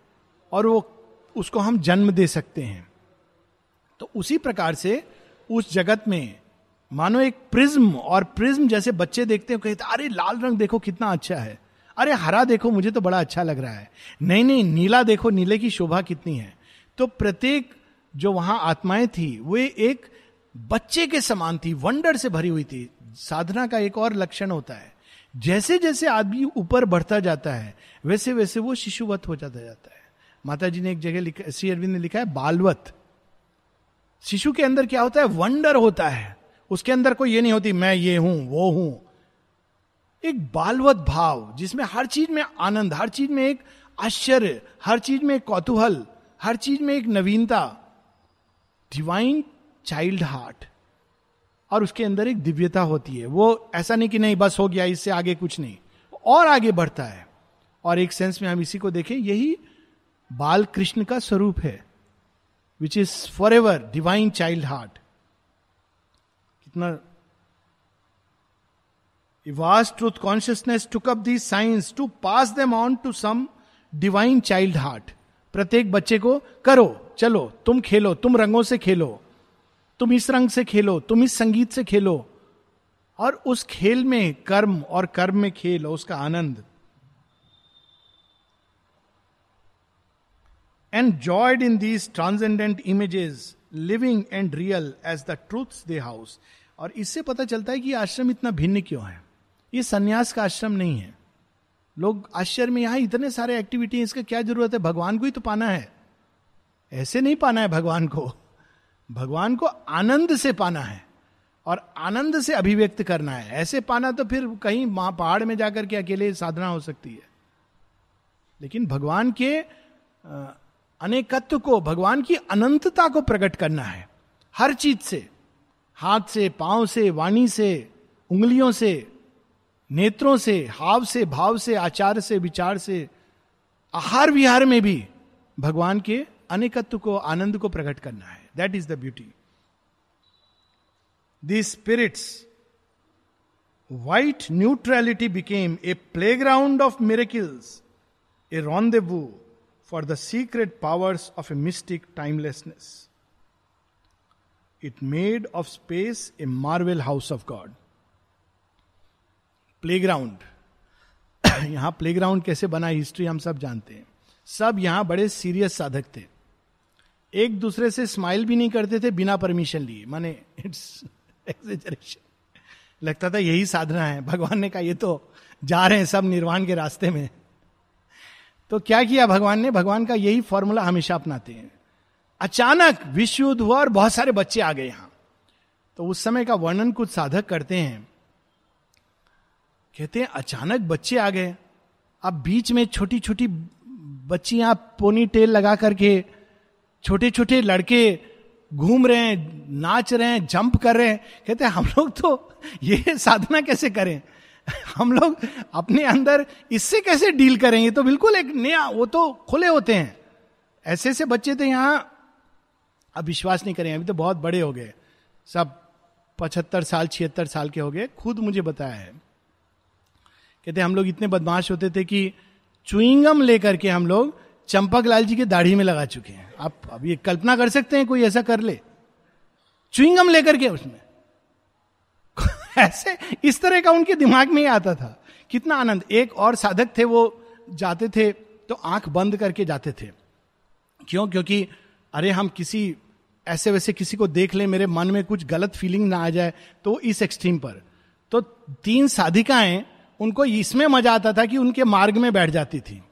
और वो उसको हम जन्म दे सकते हैं। तो उसी प्रकार से उस जगत में मानो एक प्रिज्म और प्रिज्म जैसे बच्चे देखते हैं, कहते अरे, लाल रंग देखो कितना अच्छा है। अरे, हरा देखो, मुझे तो बड़ा अच्छा लग रहा है। नहीं नहीं, नीला देखो, नीले की शोभा कितनी है। तो प्रत्येक जो वहाँ आत्माएँ थी, वे एक बच्चे के समान थी, वंडर से भरी हुई थी। साधना का एक और लक्षण होता है, जैसे जैसे आदमी ऊपर बढ़ता जाता है, वैसे वैसे वो शिशुवत हो जाता जाता है। माता जी ने एक जगह लिखा, श्री अरविंद ने लिखा है, बालवत। शिशु के अंदर क्या होता है? वंडर होता है। उसके अंदर कोई ये नहीं होती, मैं ये हूँ, वो हूँ। एक बालवत भाव, जिसमें हर चीज़ में आनंद, हर चीज़ में एक आश्चर्य, हर चीज़ में कौतूहल, हर चीज़ में एक नवीनता। डिवाइन चाइल्ड हार्ट और उसके अंदर एक दिव्यता होती है। वो ऐसा नहीं कि नहीं, बस हो गया, इससे आगे कुछ नहीं। और आगे बढ़ता है। और एक सेंस में हम इसी को देखें, यही बाल कृष्ण का स्वरूप है which is for ever divine child heart कितना vast truth consciousness took the signs to pass them on to some divine child heart प्रत्येक बच्चे को करो, चलो, तुम खेलो, तुम रंगों से खेलो। तुम इस रंग से खेलो, तुम इस संगीत से खेलो। और उस खेल में कर्म और कर्म में खेल और उसका आनंद। And joyed in these transcendent images living and real as the truth they house और इससे पता चलता है कि आश्रम इतना भिन्न क्यों है? ये संन्यास का आश्रम नहीं है। लोग आश्चर्य में, यहाँ इतने सारे एक्टिविटी इसका क्या ज़रूरत है? भगवान को ही तो पाना है। ऐसे नहीं पाना है भगवान को। भगवान को आनंद से पाना है और आनंद से अभिव्यक्त करना है। ऐसे पाना तो फिर कहीं माँ पहाड़ में जाकर के अकेले साधना हो सकती है। लेकिन भगवान के अनेकत्व को, भगवान की अनंतता को प्रकट करना है। हर चीज़ से, हाथ से, पाँव से, वाणी से, उंगलियों से, नेत्रों से, हाव से, भाव से, आचार से, विचार से आहार विहार में भी भगवान के अनेकत्व को, आनंद को प्रकट करना है। That is the beauty the spirit's white neutrality became a play ground of miracles a rendezvous for the secret powers of a mystic timelessness it made of space a marvel house of god playground यहाँ playground कैसे बना history हम सब जानते हैं। सब यहाँ बड़े सीरियस साधक थे। एक दूसरे से स्माइल भी नहीं करते थे बिना परमिशन लिए। माने इट्स एक्सेजरेशन लगता था यही साधना है। भगवान ने कहा, ये तो जा रहे हैं सब निर्वाण के रास्ते में। तो क्या किया भगवान ने? भगवान का यही फॉर्मूला हमेशा अपनाते हैं। अचानक विश्व युद्ध हुआ और बहुत सारे बच्चे आ गए यहाँ। तो उस समय का वर्णन कुछ साधक करते हैं। कहते हैं, अचानक बच्चे आ गए। अब बीच में छोटी छोटी बच्चियाँ पोनी टेल लगा करके छोटे छोटे लड़के घूम रहे हैं, नाच रहे हैं, जंप कर रहे हैं, कहते हैं, हम लोग तो ये साधना कैसे करें? हम लोग अपने अंदर इससे कैसे डील करें? ये तो बिल्कुल एक नया, वो तो खुले होते हैं। ऐसे ऐसे बच्चे थे यहाँ अब विश्वास नहीं करें, अभी तो बहुत बड़े हो गए। सब पचहत्तर साल, छिहत्तर साल के हो गए। खुद मुझे बताया है। कहते हम लोग इतने बदमाश होते थे कि चुईंगम लेकर के हम लोग चंपक लाल जी के दाढ़ी में लगा चुके हैं। आप अब ये कल्पना कर सकते हैं कोई ऐसा कर ले। चुईंगम लेकर के उसमें। ऐसे इस तरह का उनके दिमाग में ही आता था। कितना आनंद। एक और साधक थे, वो जाते थे तो आँख बंद करके जाते थे। क्यों? क्योंकि, अरे, हम किसी, ऐसे वैसे किसी को देख ले, मेरे मन में कुछ गलत फीलिंग ना आ जाए तो इस एक्सट्रीम पर। तो तीन साधिकाएँ, उनको इसमें मज़ा आता था कि उनके मार्ग में बैठ जाती थी।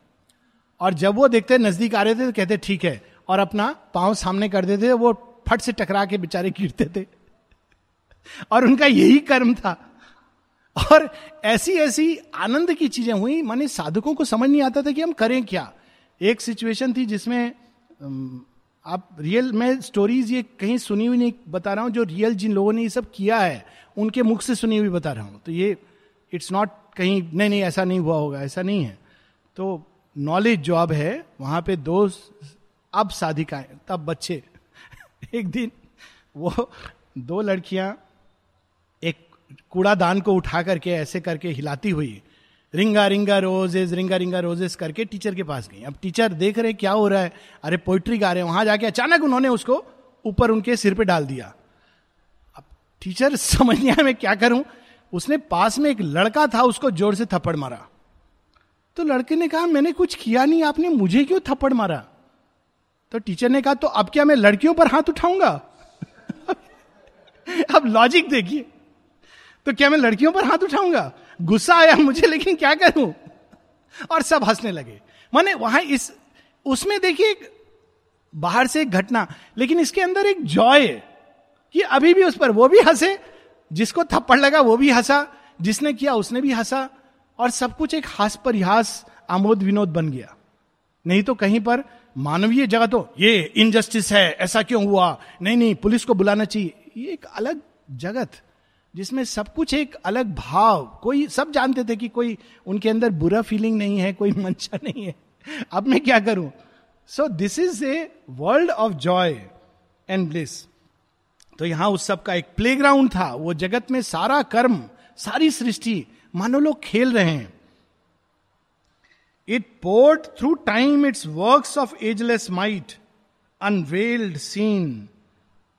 और जब वो देखते नज़दीक आ रहे थे तो कहते, ठीक है। और अपना पाँव सामने कर देते वो फट से टकरा के बेचारे गिरते थे। और उनका यही कर्म था। और ऐसी ऐसी आनंद की चीज़ें हुई। माने साधकों को समझ नहीं आता था कि हम करें क्या। एक सिचुएशन थी जिसमें आप रियल मैं स्टोरीज ये कहीं सुनी हुई नहीं, बता रहा हूँ, जो रियल जिन लोगों ने ये सब किया है, उनके मुख से सुनी हुई बता रहा हूँ। तो ये इट्स नॉट कहीं, नहीं नहीं, ऐसा नहीं हुआ होगा, ऐसा नहीं है। तो नॉलेज जो अब है, वहाँ पे दो अब साधिकाएँ तब बच्चे। एक दिन वो दो लड़कियाँ एक कूड़ादान को उठा करके ऐसे करके हिलाती हुई, रिंगा रिंगा रोजेज रिंगा रिंगा रोजेस करके टीचर के पास गई। अब टीचर देख रहे क्या हो रहा है? अरे, पोइट्री गा रहे हैं, वहाँ जाके अचानक उन्होंने उसको ऊपर उनके सिर पे डाल दिया। अब टीचर समझ नहीं आया मैं क्या करूँ? उसने पास में एक लड़का था, उसको ज़ोर से थप्पड़ मारा। तो लड़के ने कहा, मैंने कुछ किया नहीं, आपने मुझे क्यों थप्पड़ मारा? तो टीचर ने कहा तो अब क्या मैं लड़कियों पर हाथ उठाऊँगा? अब लॉजिक देखिए। तो क्या मैं लड़कियों पर हाथ उठाऊँगा? गुस्सा आया मुझे, लेकिन क्या करूँ? और सब हंसने लगे। माने वहाँ इस, उसमें देखिए बाहर से एक घटना, लेकिन इसके अंदर एक जॉय कि अभी भी उस पर, वो भी हंसे। जिसको थप्पड़ लगा, वो भी हंसा। जिसने किया, उसने भी हंसा। और सब कुछ एक हास परिहास आमोद विनोद बन गया। नहीं तो कहीं पर मानवीय जगह तो ये इनजस्टिस है, ऐसा क्यों हुआ? नहीं नहीं, पुलिस को बुलाना चाहिए। ये एक अलग जगत, जिसमें सब कुछ एक अलग भाव। कोई सब जानते थे कि कोई उनके अंदर बुरा फीलिंग नहीं है, कोई मंशा नहीं है। अब मैं क्या करूँ? So this is a world of joy and bliss तो यहाँ उस सब का एक प्लेग्राउंड था। वो जगत में सारा कर्म, सारी सृष्टि मानो लोग खेल रहे हैं। It poured through time its work of ageless might unveiled seen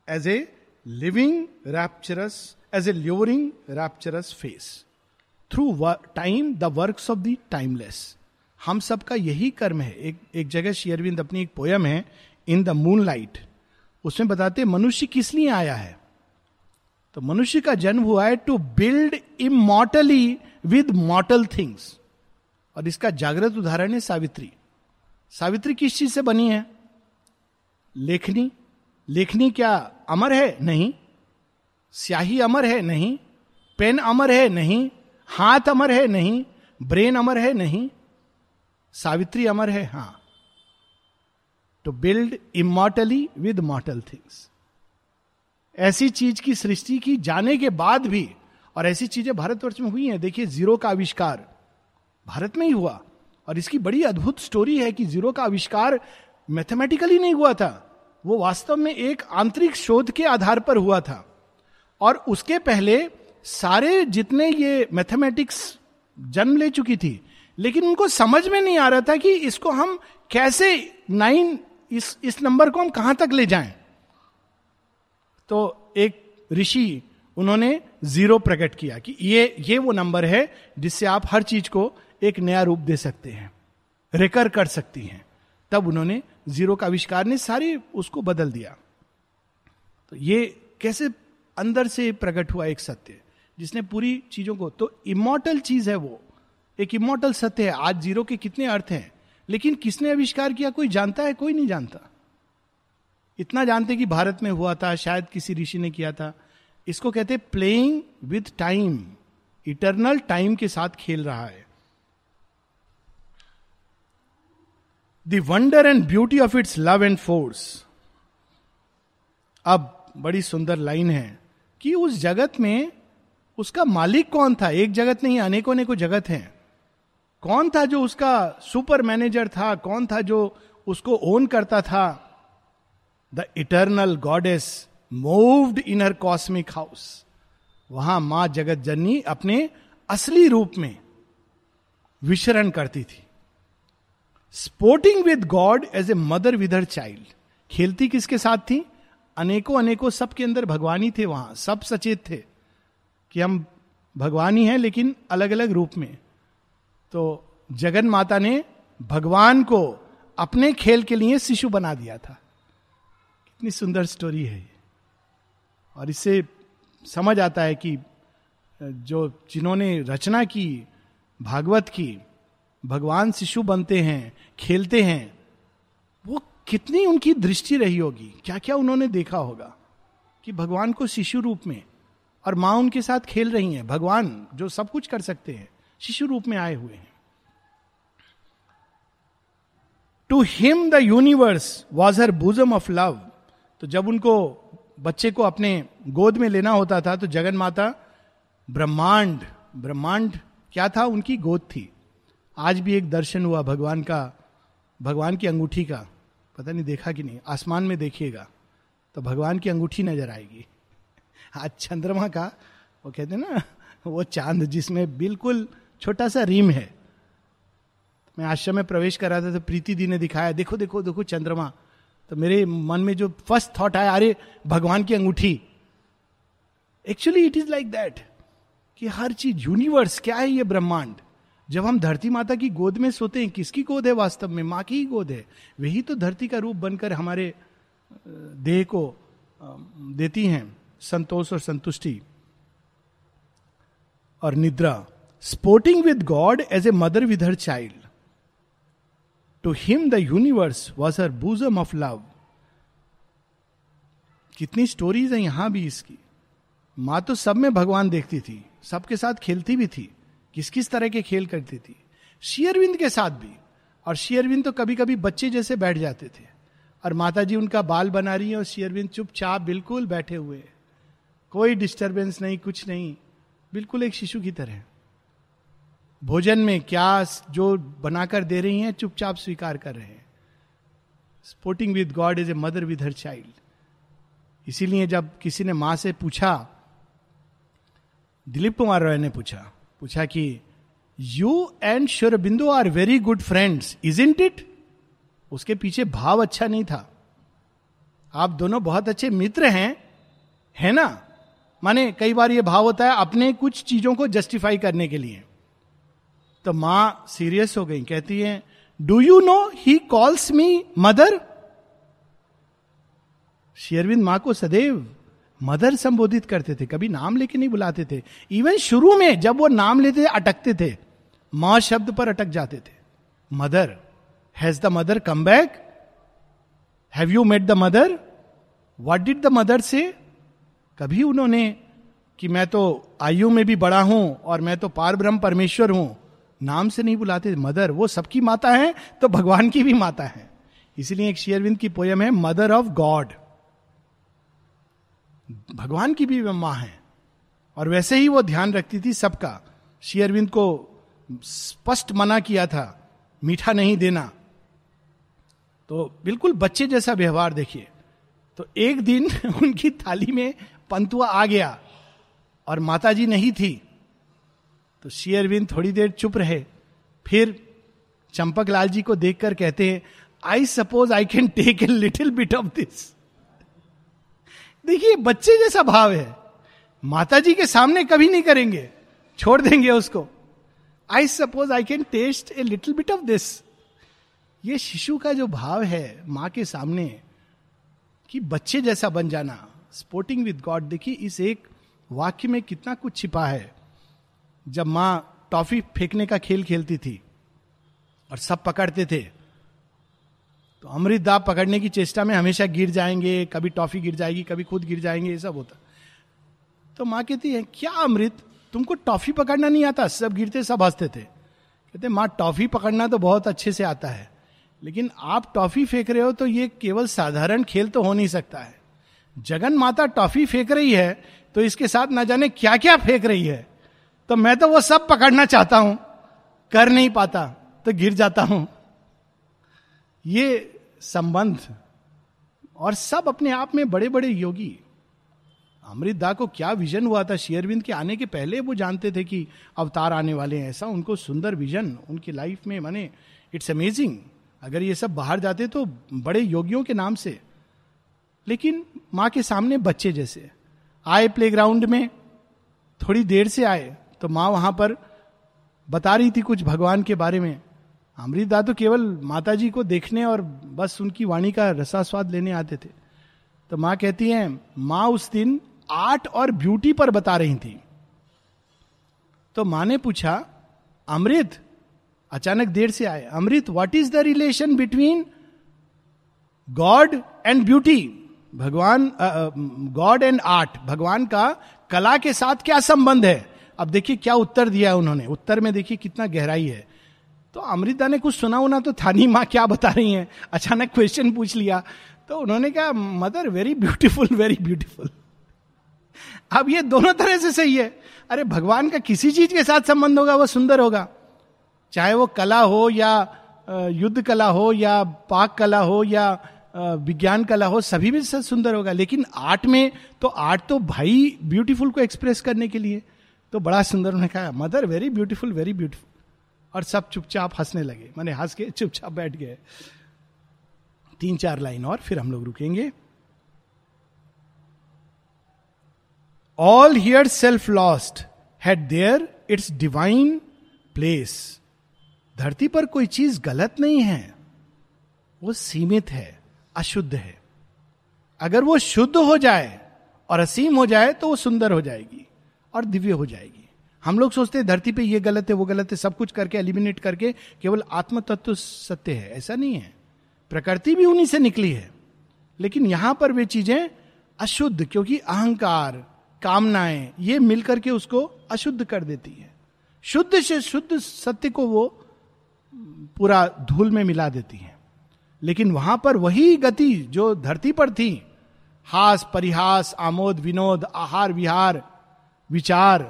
as a living rapturous as a luring rapturous face through time the work of the timeless हम सबका यही कर्म है। एक एक जगह शेयरविंद अपनी एक पोयम है इन द मून लाइट उसमें बताते मनुष्य किस लिए आया है? तो मनुष्य का जन्म हुआ है to build immortally with mortal things और इसका जागृत उदाहरण है सावित्री। सावित्री किस चीज़ से बनी है? लेखनी। लेखनी क्या अमर है? नहीं। स्याही अमर है? नहीं। पेन अमर है? नहीं। हाथ अमर है? नहीं। ब्रेन अमर है? नहीं। सावित्री अमर है? हाँ। To build immortally with mortal things ऐसी चीज़ की सृष्टि की जाने के बाद भी, और ऐसी चीज़ें भारतवर्ष में हुई हैं। देखिए, ज़ीरो का आविष्कार भारत में ही हुआ, और इसकी बड़ी अद्भुत स्टोरी है कि ज़ीरो का आविष्कार मैथमेटिकली नहीं हुआ था। वो वास्तव में एक आंतरिक शोध के आधार पर हुआ था। और उसके पहले सारे जितने ये मैथमेटिक्स जन्म ले चुकी थी, लेकिन उनको समझ में नहीं आ रहा था कि इसको हम कैसे नाइन इस इस नंबर को हम कहाँ तक ले जाएँ। तो एक ऋषि, उन्होंने ज़ीरो प्रकट किया कि ये ये वो नंबर है जिससे आप हर चीज़ को एक नया रूप दे सकते हैं रिकर कर सकती हैं। तब उन्होंने ज़ीरो का आविष्कार ने सारे उसको बदल दिया। तो ये कैसे अंदर से प्रकट हुआ एक सत्य, जिसने पूरी चीज़ों को तो इमोटल चीज़ है वो। एक इमोटल सत्य है। आज ज़ीरो के कितने अर्थ हैं? लेकिन किसने आविष्कार किया? कोई जानता है? कोई नहीं जानता। इतना जानते कि भारत में हुआ था, शायद किसी ऋषि ने किया था। इसको कहते playing with time eternal time के साथ खेल रहा है। Wonder and beauty of its love and force अब बड़ी सुंदर लाइन है कि उस जगत में उसका मालिक कौन था? एक जगत नहीं, अनेकों अनेकों जगत हैं। कौन था जो उसका सुपर मैनेजर था? कौन था जो उसको ओन करता था? The eternal goddess moved in her cosmic house वहाँ माँ जगत जननी अपने असली रूप में विचरण करती थी। Sporting with god as a mother with her child खेलती किसके साथ थी? अनेकों अनेकों सबके अंदर भगवान ही थे वहाँ। सब सचेत थे कि हम भगवान ही हैं, लेकिन अलग अलग रूप में। तो जगन माता ने भगवान को अपने खेल के लिए शिशु बना दिया था। कितनी सुंदर स्टोरी है और इससे समझ आता है कि जो जिन्होंने रचना की, भागवत की, भगवान शिशु बनते हैं, खेलते हैं, वो कितनी उनकी दृष्टि रही होगी क्या क्या उन्होंने देखा होगा कि भगवान को शिशु रूप में और माँ उनके साथ खेल रही हैं, भगवान जो सब कुछ कर सकते हैं, शिशु रूप में आए हुए हैं। To him the universe was her bosom of love तो जब उनको बच्चे को अपने गोद में लेना होता था तो जगन माता ब्रह्मांड ब्रह्मांड क्या था? उनकी गोद थी। आज भी एक दर्शन हुआ भगवान का, भगवान की अंगूठी का। पता नहीं देखा कि नहीं? आसमान में देखिएगा तो भगवान की अंगूठी नज़र आएगी। आज चंद्रमा का, वो कहते हैं ना, वो चाँद जिसमें बिल्कुल छोटा सा रिम है। मैं आश्रम में प्रवेश कर रहा था तो प्रीति दी ने दिखाया, देखो देखो देखो, चंद्रमा। तो मेरे मन में जो फ़र्स्ट थॉट आया, अरे, भगवान की अंगूठी। Actually it is like that कि हर चीज़ यूनिवर्स क्या है ये ब्रह्मांड? जब हम धरती माता की गोद में सोते हैं, किसकी गोद है वास्तव में? माँ की ही गोद है। वही तो धरती का रूप बनकर हमारे देह को देती हैं, संतोष और संतुष्टि। और निद्रा। Sporting with god as a mother with her child to him the universe was her bosom of love कितनी स्टोरीज है यहाँ भी इसकी। माँ तो सब में भगवान देखती थी, सबके साथ खेलती भी थी किस किस तरह के खेल करती थी। शेयरविंद के साथ भी, और शेयरविंद तो कभी कभी बच्चे जैसे बैठ जाते थे। और माता जी उनका बाल बना रही है और शेयरविंद चुपचाप बिल्कुल बैठे हुए कोई डिस्टरबेंस नहीं, कुछ नहीं, बिल्कुल एक शिशु की तरह। भोजन में क्या जो बनाकर दे रही हैं, चुपचाप स्वीकार कर रहे हैं। Sporting with god is a mother with her child इसीलिए जब किसी ने माँ से पूछा, दिलीप कुमार रॉय ने पूछा पूछा कि you and Sri Aurobindo are very good friends isn't it उसके पीछे भाव अच्छा नहीं था। आप दोनों बहुत अच्छे मित्र हैं, है ना? माने कई बार ये भाव होता है अपने कुछ चीज़ों को जस्टिफाई करने के लिए। तो माँ सीरियस हो गई, कहती है do you know he calls me mother शेयरविंद माँ को सदैव मदर संबोधित करते थे, कभी नाम लेके नहीं बुलाते थे। इवन शुरू में जब वो नाम लेते थे, अटकते थे, माँ शब्द पर अटक जाते थे। Mother has the mother come back have you met the mother what did the mother say कभी उन्होंने कि मैं तो आयु में भी बड़ा हूँ और मैं तो पार ब्रह्म परमेश्वर हूँ नाम से नहीं बुलाते, मदर, वो सबकी माता है तो भगवान की भी माता है। इसीलिए एक शेयरविंद की पोयम है, मदर ऑफ़ गॉड। भगवान की भी माँ है। और वैसे ही वो ध्यान रखती थी सबका। शेयरविंद को स्पष्ट मना किया था, मीठा नहीं देना। तो बिल्कुल बच्चे जैसा व्यवहार देखिए। तो एक दिन उनकी थाली में पंतुआ आ गया, और माता जी नहीं थी। तो शेयरविंद थोड़ी देर चुप रहे। फिर चंपक लाल जी को देखकर कहते हैं I suppose I can take a little bit of this देखिए, बच्चे जैसा भाव है। माता जी के सामने कभी नहीं करेंगे। छोड़ देंगे उसको। I suppose I can taste a little bit of this ये शिशु का जो भाव है माँ के सामने, कि बच्चे जैसा बन जाना स्पोर्टिंग विद गॉड देखिए, इस एक वाक्य में कितना कुछ छिपा है। जब माँ टॉफी फेंकने का खेल खेलती थी और सब पकड़ते थे तो अमृत दाब पकड़ने की चेष्टा में हमेशा गिर जाएँगे, कभी टॉफी गिर जाएगी, कभी खुद गिर जाएँगे, ये सब होता। तो माँ कहती है, क्या अमृत? तुमको टॉफी पकड़ना नहीं आता? सब गिरते, सब हँसते थे। कहते, माँ, टॉफी पकड़ना तो बहुत अच्छे से आता है, लेकिन आप टॉफी फेंक रहे हो तो ये केवल साधारण खेल तो हो नहीं सकता है। जगन माता टॉफी फेंक रही है तो इसके साथ ना जाने क्या क्या फेंक रही है? तो मैं तो वो सब पकड़ना चाहता हूँ, कर नहीं पाता तो गिर जाता हूँ। ये संबंध और सब अपने आप में बड़े बड़े योगी। अमृतदा को क्या विजन हुआ था? शेयरविंद के आने के पहले वो जानते थे कि अवतार आने वाले हैं, ऐसा उनको सुंदर विजन उनकी लाइफ में, माने इट्स अमेजिंग अगर ये सब बाहर जाते तो बड़े योगियों के नाम से। लेकिन माँ के सामने बच्चे जैसे। आए प्लेग्राउंड में, थोड़ी देर से आए तो माँ वहाँ पर बता रही थी कुछ भगवान के बारे में। अमृतदा तो केवल माता जी को देखने और बस उनकी वाणी का रसास्वाद लेने आते थे। तो माँ कहती है, माँ उस दिन आर्ट और ब्यूटी पर बता रही थी। तो माँ ने पूछा, अमृत? अचानक देर से आए, Amrit what is the relation between God and beauty भगवान गॉड एंड आर्ट भगवान का कला के साथ क्या संबंध है? अब देखिए क्या उत्तर दिया उन्होंने। उत्तर में देखिए कितना गहराई है। तो अमृता ने कुछ सुना उना तो थानी माँ क्या बता रही हैं? अचानक क्वेश्चन पूछ लिया। तो उन्होंने कहा, mother very beautiful very beautiful अब ये दोनों तरह से सही है। अरे, भगवान का किसी चीज़ के साथ संबंध होगा, वो सुंदर होगा। चाहे वो कला हो या युद्ध कला हो या पाक कला हो या विज्ञान कला हो, सभी में सुंदर होगा। लेकिन आर्ट में तो आर्ट तो भाई ब्यूटीफुल को एक्सप्रेस करने के लिए। तो बड़ा सुंदर उन्होंने कहा, mother very beautiful very beautiful और सब चुपचाप हंसने लगे। मैंने हंस के चुपचाप बैठ गए। तीन चार लाइन और, फिर हम लोग रुकेंगे। All here self lost had there its divine place धरती पर कोई चीज़ गलत नहीं है। वो सीमित है, अशुद्ध है। अगर वो शुद्ध हो जाए और असीम हो जाए तो वो सुंदर हो जाएगी। और दिव्य हो जाएगी। हम लोग सोचते हैं धरती पे ये गलत है, वो गलत है, सब कुछ करके एलिमिनेट करके केवल आत्म तत्व सत्य है। ऐसा नहीं है। प्रकृति भी उन्हीं से निकली है। लेकिन यहाँ पर वे चीज़ें अशुद्ध, क्योंकि अहंकार, कामनाएँ, ये मिलकर के उसको अशुद्ध कर देती है। शुद्ध से शुद्ध सत्य को वो पूरा धूल में मिला देती है। लेकिन वहाँ पर वही गति जो धरती पर थी, हास, परिहास, आमोद, विनोद, आहार, विहार विचार,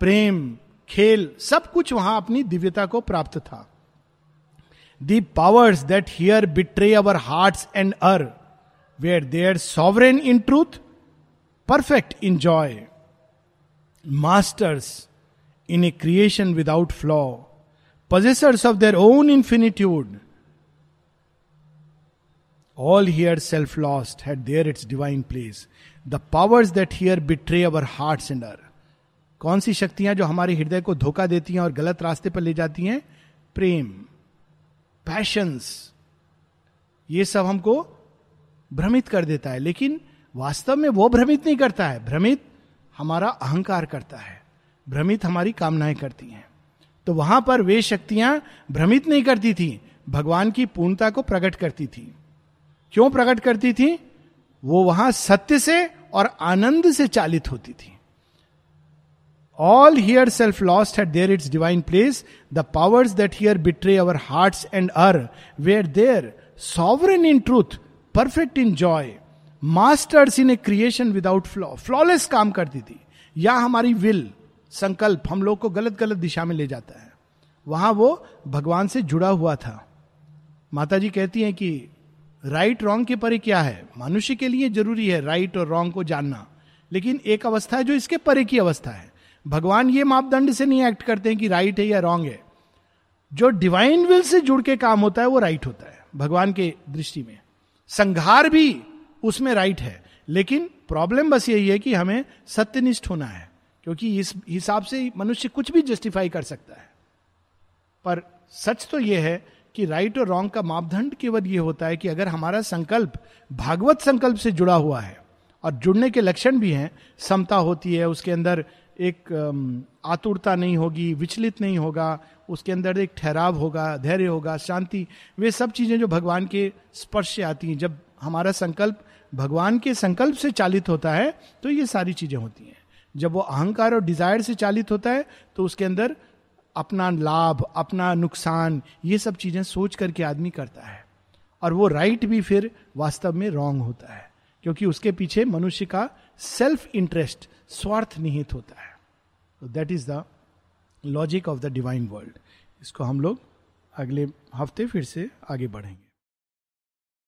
प्रेम, खेल, सब कुछ वहाँ अपनी दिव्यता को प्राप्त था। The powers that here betray our heart and err way were there sovereign in truth perfect in joy masters in a creation without flaw possessors of their own infinitude all here self lost hath there its divine place the powers that here betray our heart and err कौन सी शक्तियाँ जो हमारे हृदय को धोखा देती हैं और गलत रास्ते पर ले जाती हैं? प्रेम पैशंस ये सब हमको भ्रमित कर देता है। लेकिन वास्तव में वो भ्रमित नहीं करता है। भ्रमित हमारा अहंकार करता है। भ्रमित हमारी कामनाएँ करती हैं। तो वहाँ पर वे शक्तियाँ भ्रमित नहीं करती थी। भगवान की पूर्णता को प्रकट करती थी। क्यों प्रकट करती थी? वो वहाँ सत्य से और आनंद से चालित होती थी। All here self lost hath there its divine place the powers that here betray our heart and err were there sovereign in truth perfect in joy masters in a creation without flaw flawless काम करती थी। या हमारी will संकल्प हम लोग को गलत गलत दिशा में ले जाता है। वहाँ वो भगवान से जुड़ा हुआ था। माता जी कहती हैं कि राइट रॉन्ग के परे क्या है? मनुष्य के लिए ज़रूरी है राइट और रॉन्ग को जानना। लेकिन एक अवस्था है जो इसके परे की अवस्था है। भगवान ये मापदंड से नहीं एक्ट करते हैं कि राइट है या रॉन्ग है। जो डिवाइन विल से जुड़ के काम होता है, वो राइट होता है, भगवान के दृष्टि में। संघार भी उसमें राइट है, लेकिन प्रॉब्लम बस यही है कि हमें सत्यनिष्ठ होना है, क्योंकि इस हिसाब से मनुष्य कुछ भी जस्टिफाई कर सकता है। पर सच तो यह है कि राइट और रॉन्ग का मापदंड केवल यह होता है कि अगर हमारा संकल्प भागवत संकल्प से जुड़ा हुआ है, और जुड़ने के लक्षण भी हैं, समता होती है, उसके अंदर एक आतुरता नहीं होगी, विचलित नहीं होगा, उसके अंदर एक ठहराव होगा, धैर्य होगा, शांति, वे सब चीज़ें जो भगवान के स्पर्श से आती हैं। जब हमारा संकल्प भगवान के संकल्प से चालित होता है तो ये सारी चीज़ें होती हैं। जब वो अहंकार और डिज़ायर से चालित होता है तो उसके अंदर अपना लाभ, अपना नुकसान, ये सब चीज़ें सोच करके आदमी करता है। और वो राइट भी फिर वास्तव में रॉन्ग होता है, क्योंकि उसके पीछे मनुष्य का सेल्फ इंटरेस्ट स्वार्थ निहित होता है। That is the logic of the divine world इसको हम लोग अगले हफ़्ते फिर से आगे बढ़ेंगे।